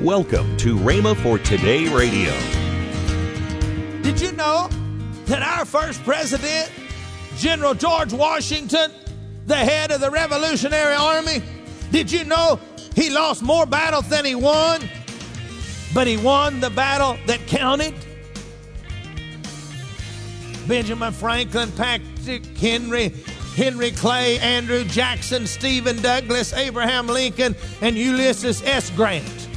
Welcome to Rhema for Today Radio. Did you know that our first president, General George Washington, the head of the Revolutionary Army, did you know he lost more battles than he won? But he won the battle that counted? Benjamin Franklin, Patrick Henry, Henry Clay, Andrew Jackson, Stephen Douglas, Abraham Lincoln, and Ulysses S. Grant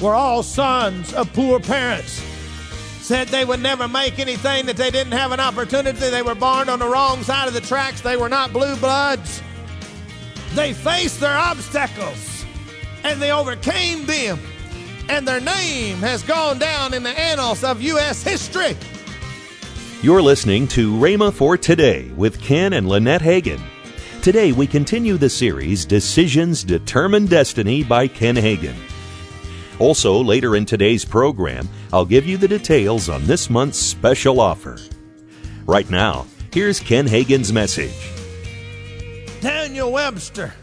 were all sons of poor parents. Said they would never make anything, that they didn't have an opportunity. They were born on the wrong side of the tracks. They were not blue bloods. They faced their obstacles and they overcame them. And their name has gone down in the annals of U.S. history. You're listening to Rhema for Today with Ken and Lynette Hagin. Today we continue the series Decisions Determine Destiny by Ken Hagin. Also, later in today's program, I'll give you the details on this month's special offer. Right now, here's Ken Hagin's message. Daniel Webster,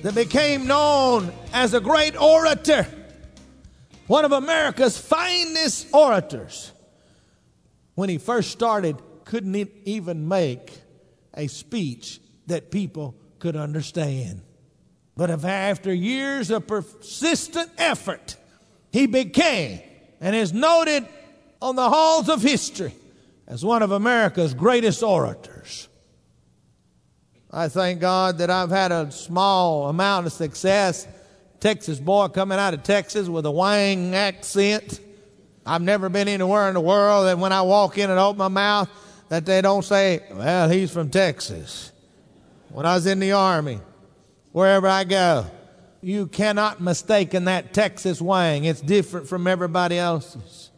that became known as a great orator, one of America's finest orators, when he first started, couldn't even make a speech that people could understand. But after years of persistent effort, he became and is noted on the halls of history as one of America's greatest orators. I thank God that I've had a small amount of success. Texas boy coming out of Texas with a wang accent. I've never been anywhere in the world that when I walk in and open my mouth that they don't say, well, he's from Texas. When I was in the army, wherever I go. You cannot mistake in that Texas wang. It's different from everybody else's.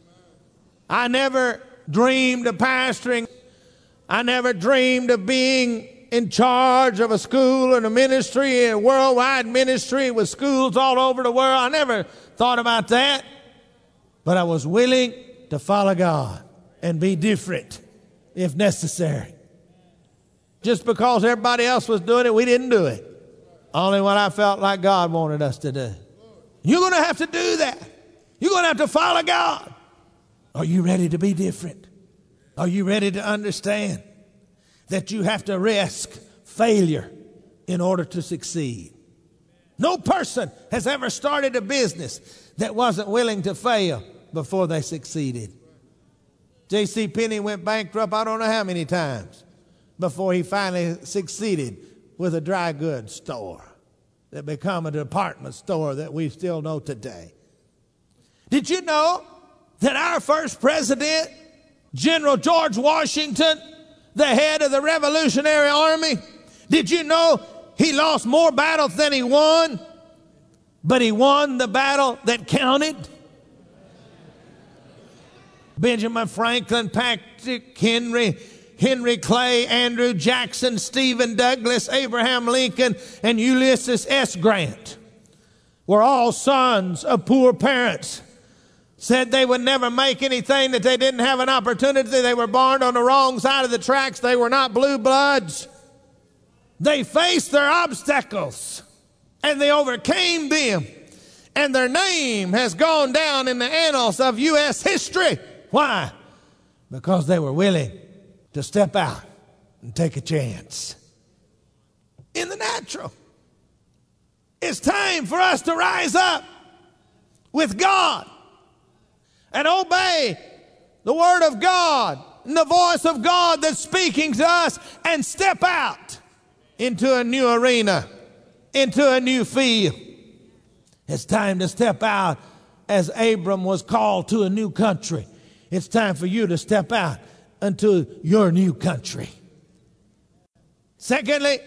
I never dreamed of pastoring. I never dreamed of being in charge of a school and a ministry, a worldwide ministry with schools all over the world. I never thought about that. But I was willing to follow God and be different if necessary. Just because everybody else was doing it, we didn't do it. Only what I felt like God wanted us to do. You're going to have to do that. You're going to have to follow God. Are you ready to be different? Are you ready to understand that you have to risk failure in order to succeed? No person has ever started a business that wasn't willing to fail before they succeeded. J.C. Penney went bankrupt I don't know how many times before he finally succeeded with a dry goods store that became a department store that we still know today. Did you know that our first president, General George Washington, the head of the Revolutionary Army, did you know he lost more battles than he won? But he won the battle that counted. Benjamin Franklin, Patrick Henry, Henry Clay, Andrew Jackson, Stephen Douglas, Abraham Lincoln, and Ulysses S. Grant were all sons of poor parents. Said they would never make anything, that they didn't have an opportunity. They were born on the wrong side of the tracks. They were not blue bloods. They faced their obstacles and they overcame them. And their name has gone down in the annals of U.S. history. Why? Because they were willing to step out and take a chance. In the natural, it's time for us to rise up with God and obey the Word of God and the voice of God that's speaking to us and step out into a new arena, into a new field. It's time to step out as Abram was called to a new country. It's time for you to step out into your new country. Secondly,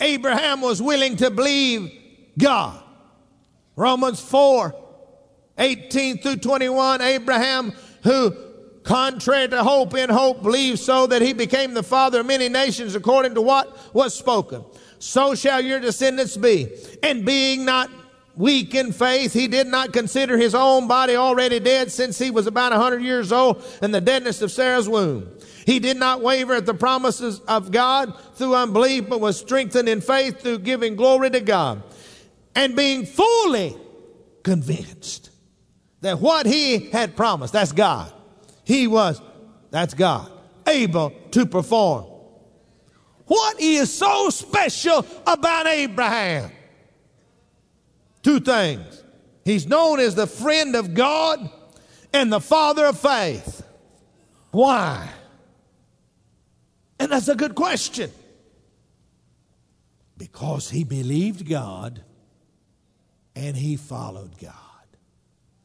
Abraham was willing to believe God. Romans 4 18 through 21, Abraham, who contrary to hope in hope believed so that he became the father of many nations according to what was spoken. So shall your descendants be. And being not weak in faith, he did not consider his own body already dead since he was about a hundred years old and the deadness of Sarah's womb. He did not waver at the promises of God through unbelief, but was strengthened in faith through giving glory to God and being fully convinced that what he had promised, that's God, he was, that's God, able to perform. What is so special about Abraham? Two things. He's known as the friend of God and the father of faith. Why? And that's a good question. Because he believed God and he followed God.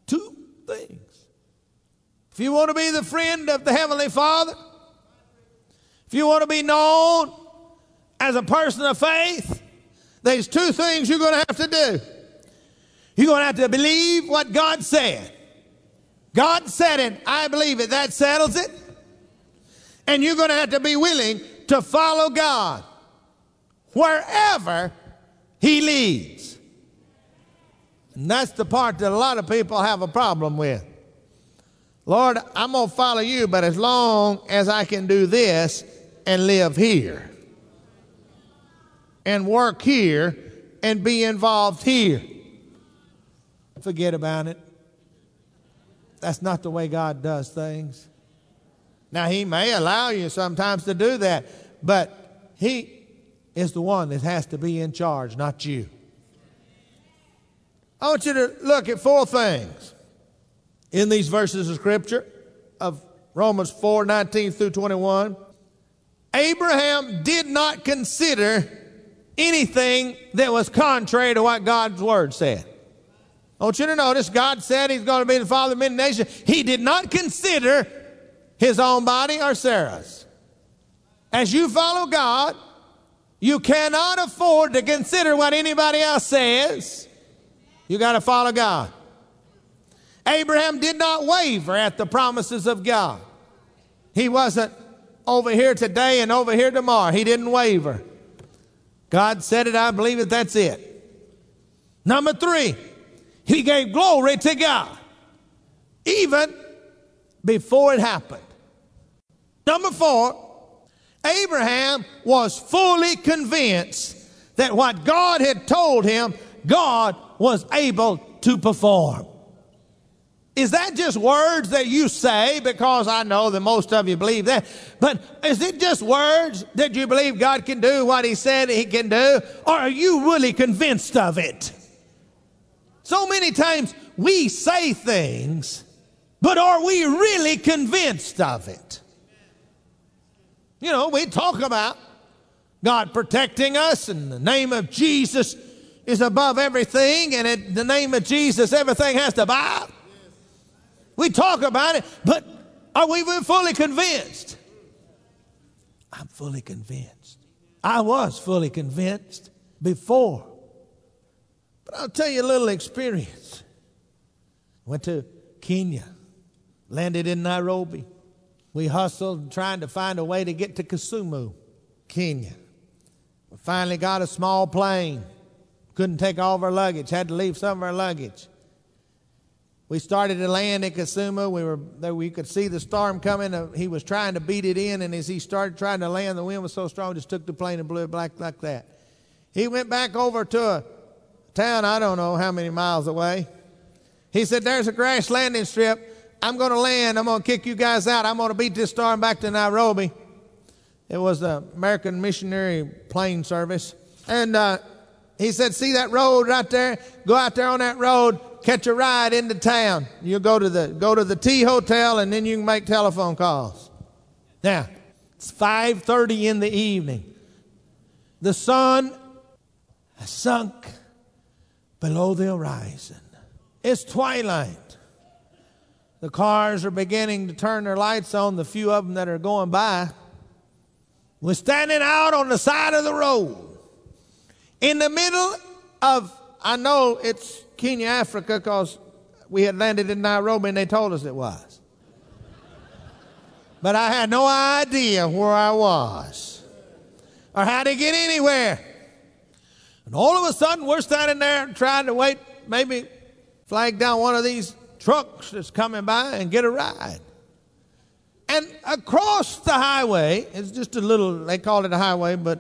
Two things. If you want to be the friend of the Heavenly Father, if you want to be known as a person of faith, there's two things you're going to have to do. You're going to have to believe what God said. God said it, I believe it, that settles it. And you're going to have to be willing to follow God wherever He leads. And that's the part that a lot of people have a problem with. Lord, I'm going to follow you, but as long as I can do this and live here and work here and be involved here, forget about it. That's not the way God does things. Now, He may allow you sometimes to do that, but He is the one that has to be in charge, not you. I want you to look at four things in these verses of Scripture of Romans 4 19 through 21. Abraham did not consider anything that was contrary to what God's Word said. Want you to notice God said He's going to be the father of many nations. He did not consider His own body or Sarah's. As you follow God, you cannot afford to consider what anybody else says. You got to follow God. Abraham did not waver at the promises of God. He wasn't over here today and over here tomorrow. He didn't waver. God said it, I believe it, that's it. Number three, he gave glory to God, even before it happened. Number four, Abraham was fully convinced that what God had told him, God was able to perform. Is that just words that you say? Because I know that most of you believe that. But is it just words that you believe God can do what He said He can do? Or are you really convinced of it? So many times we say things, but are we really convinced of it? You know, we talk about God protecting us and the name of Jesus is above everything, and in the name of Jesus, everything has to bow. We talk about it, but are we fully convinced? I'm fully convinced. I was fully convinced before but I'll tell you a little experience. Went to Kenya, landed in Nairobi. We hustled trying to find a way to get to Kisumu, Kenya. We finally got a small plane. Couldn't take all of our luggage, had to leave some of our luggage. We started to land in Kisumu. We were there. We could see the storm coming. Uh, he was trying to beat it in, and as he started trying to land, the wind was so strong, just took the plane and blew it back like that. He went back over to a town, I don't know how many miles away. He said, There's a crash landing strip. I'm going to land. I'm going to kick you guys out. I'm going to beat this storm back to Nairobi. It was the American Missionary Plane Service. And uh, he said, See that road right there? Go out there on that road, catch a ride into town. You'll go to the go to the Tea Hotel, and then you can make telephone calls. Now, it's 5:30 in the evening. The sun has sunk below the horizon. It's twilight. The cars are beginning to turn their lights on, the few of them that are going by. We're standing out on the side of the road. In the middle of, I know it's Kenya, Africa, because we had landed in Nairobi and they told us it was. But I had no idea where I was or how to get anywhere. And all of a sudden, we're standing there trying to wait, maybe flag down one of these trucks that's coming by and get a ride. And across the highway, it's just a little, they called it a highway, but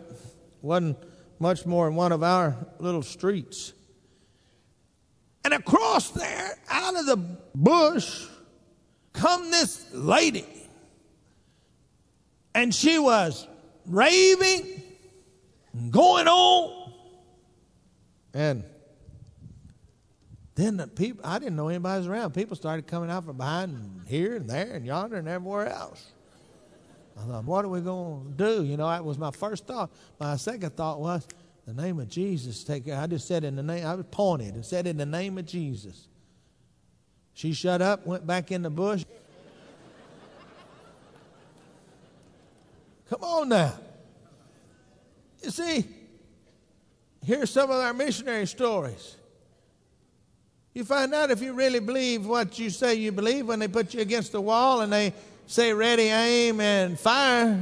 wasn't much more than one of our little streets. And across there, out of the bush, come this lady. And she was raving, going on. And then the people, I didn't know anybody was around. People started coming out from behind and here and there and yonder and everywhere else. I thought, what are we going to do? You know, that was my first thought. My second thought was, the name of Jesus, take care. I just said in the name, I was pointed and said in the name of Jesus. She shut up, went back in the bush. Come on now. You see, here's some of our missionary stories. You find out if you really believe what you say you believe when they put you against the wall and they say, ready, aim, and fire.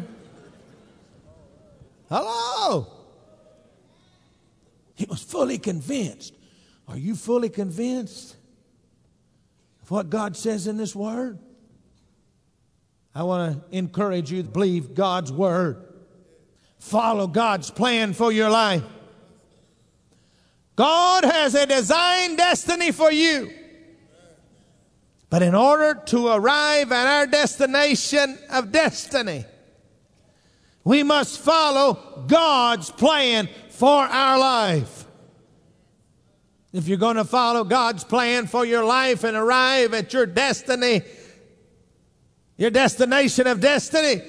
Hello. He was fully convinced. Are you fully convinced of what God says in this word? I want to encourage you to believe God's word. Follow God's plan for your life. God has a designed destiny for you. But in order to arrive at our destination of destiny, we must follow God's plan for our life. If you're going to follow God's plan for your life and arrive at your destiny, your destination of destiny,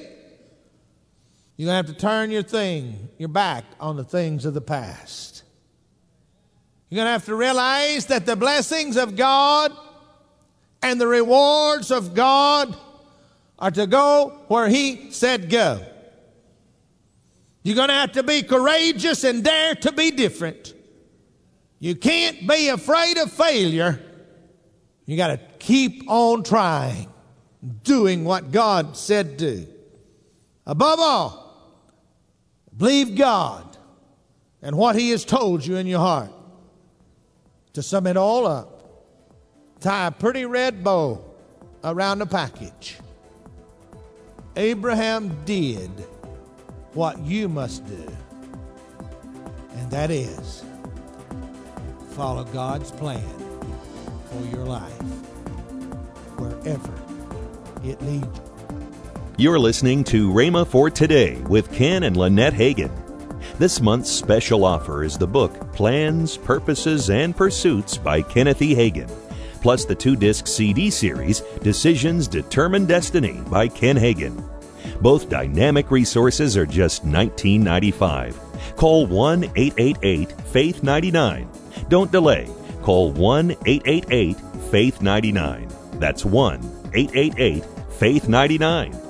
you're going to have to turn your thing, your back on the things of the past. You're going to have to realize that the blessings of God and the rewards of God are to go where He said go. You're going to have to be courageous and dare to be different. You can't be afraid of failure. You got to keep on trying, doing what God said do. Above all, believe God and what He has told you in your heart. To sum it all up, tie a pretty red bow around the package. Abraham did what you must do, and that is follow God's plan for your life wherever it leads you. You're listening to Rhema for Today with Ken and Lynette Hagin. This month's special offer is the book Plans, Purposes, and Pursuits by Kenneth E. Hagin, plus the two disc CD series Decisions Determine Destiny by Ken Hagin. Both dynamic resources are just $19.95. Call 1 888 Faith 99. Don't delay. Call 1 888 Faith 99. That's 1 888 Faith 99.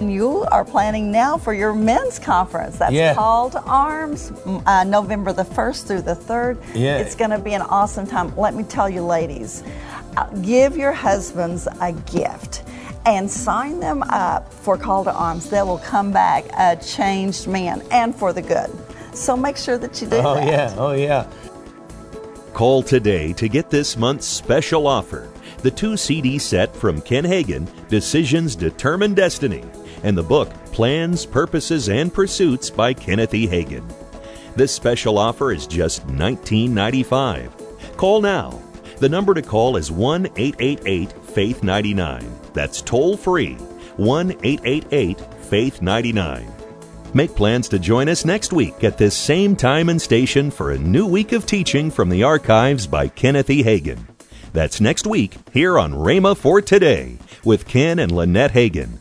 You are planning now for your men's conference. That's Yeah. Call to Arms, uh, November the 1st through the 3rd. Yeah. It's going to be an awesome time. Let me tell you, ladies, uh, give your husbands a gift and sign them up for Call to Arms. They will come back a changed man and for the good. So make sure that you do Oh, that. yeah, oh, yeah. Call today to get this month's special offer the two CD set from Ken Hagin, Decisions Determine Destiny, and the book Plans, Purposes, and Pursuits by Kenneth E. Hagin. This special offer is just $19.95. Call now. The number to call is 1 888 Faith 99. That's toll free 1 888 Faith 99. Make plans to join us next week at this same time and station for a new week of teaching from the archives by Kenneth E. Hagin. That's next week here on Rhema for Today with Ken and Lynette Hagin.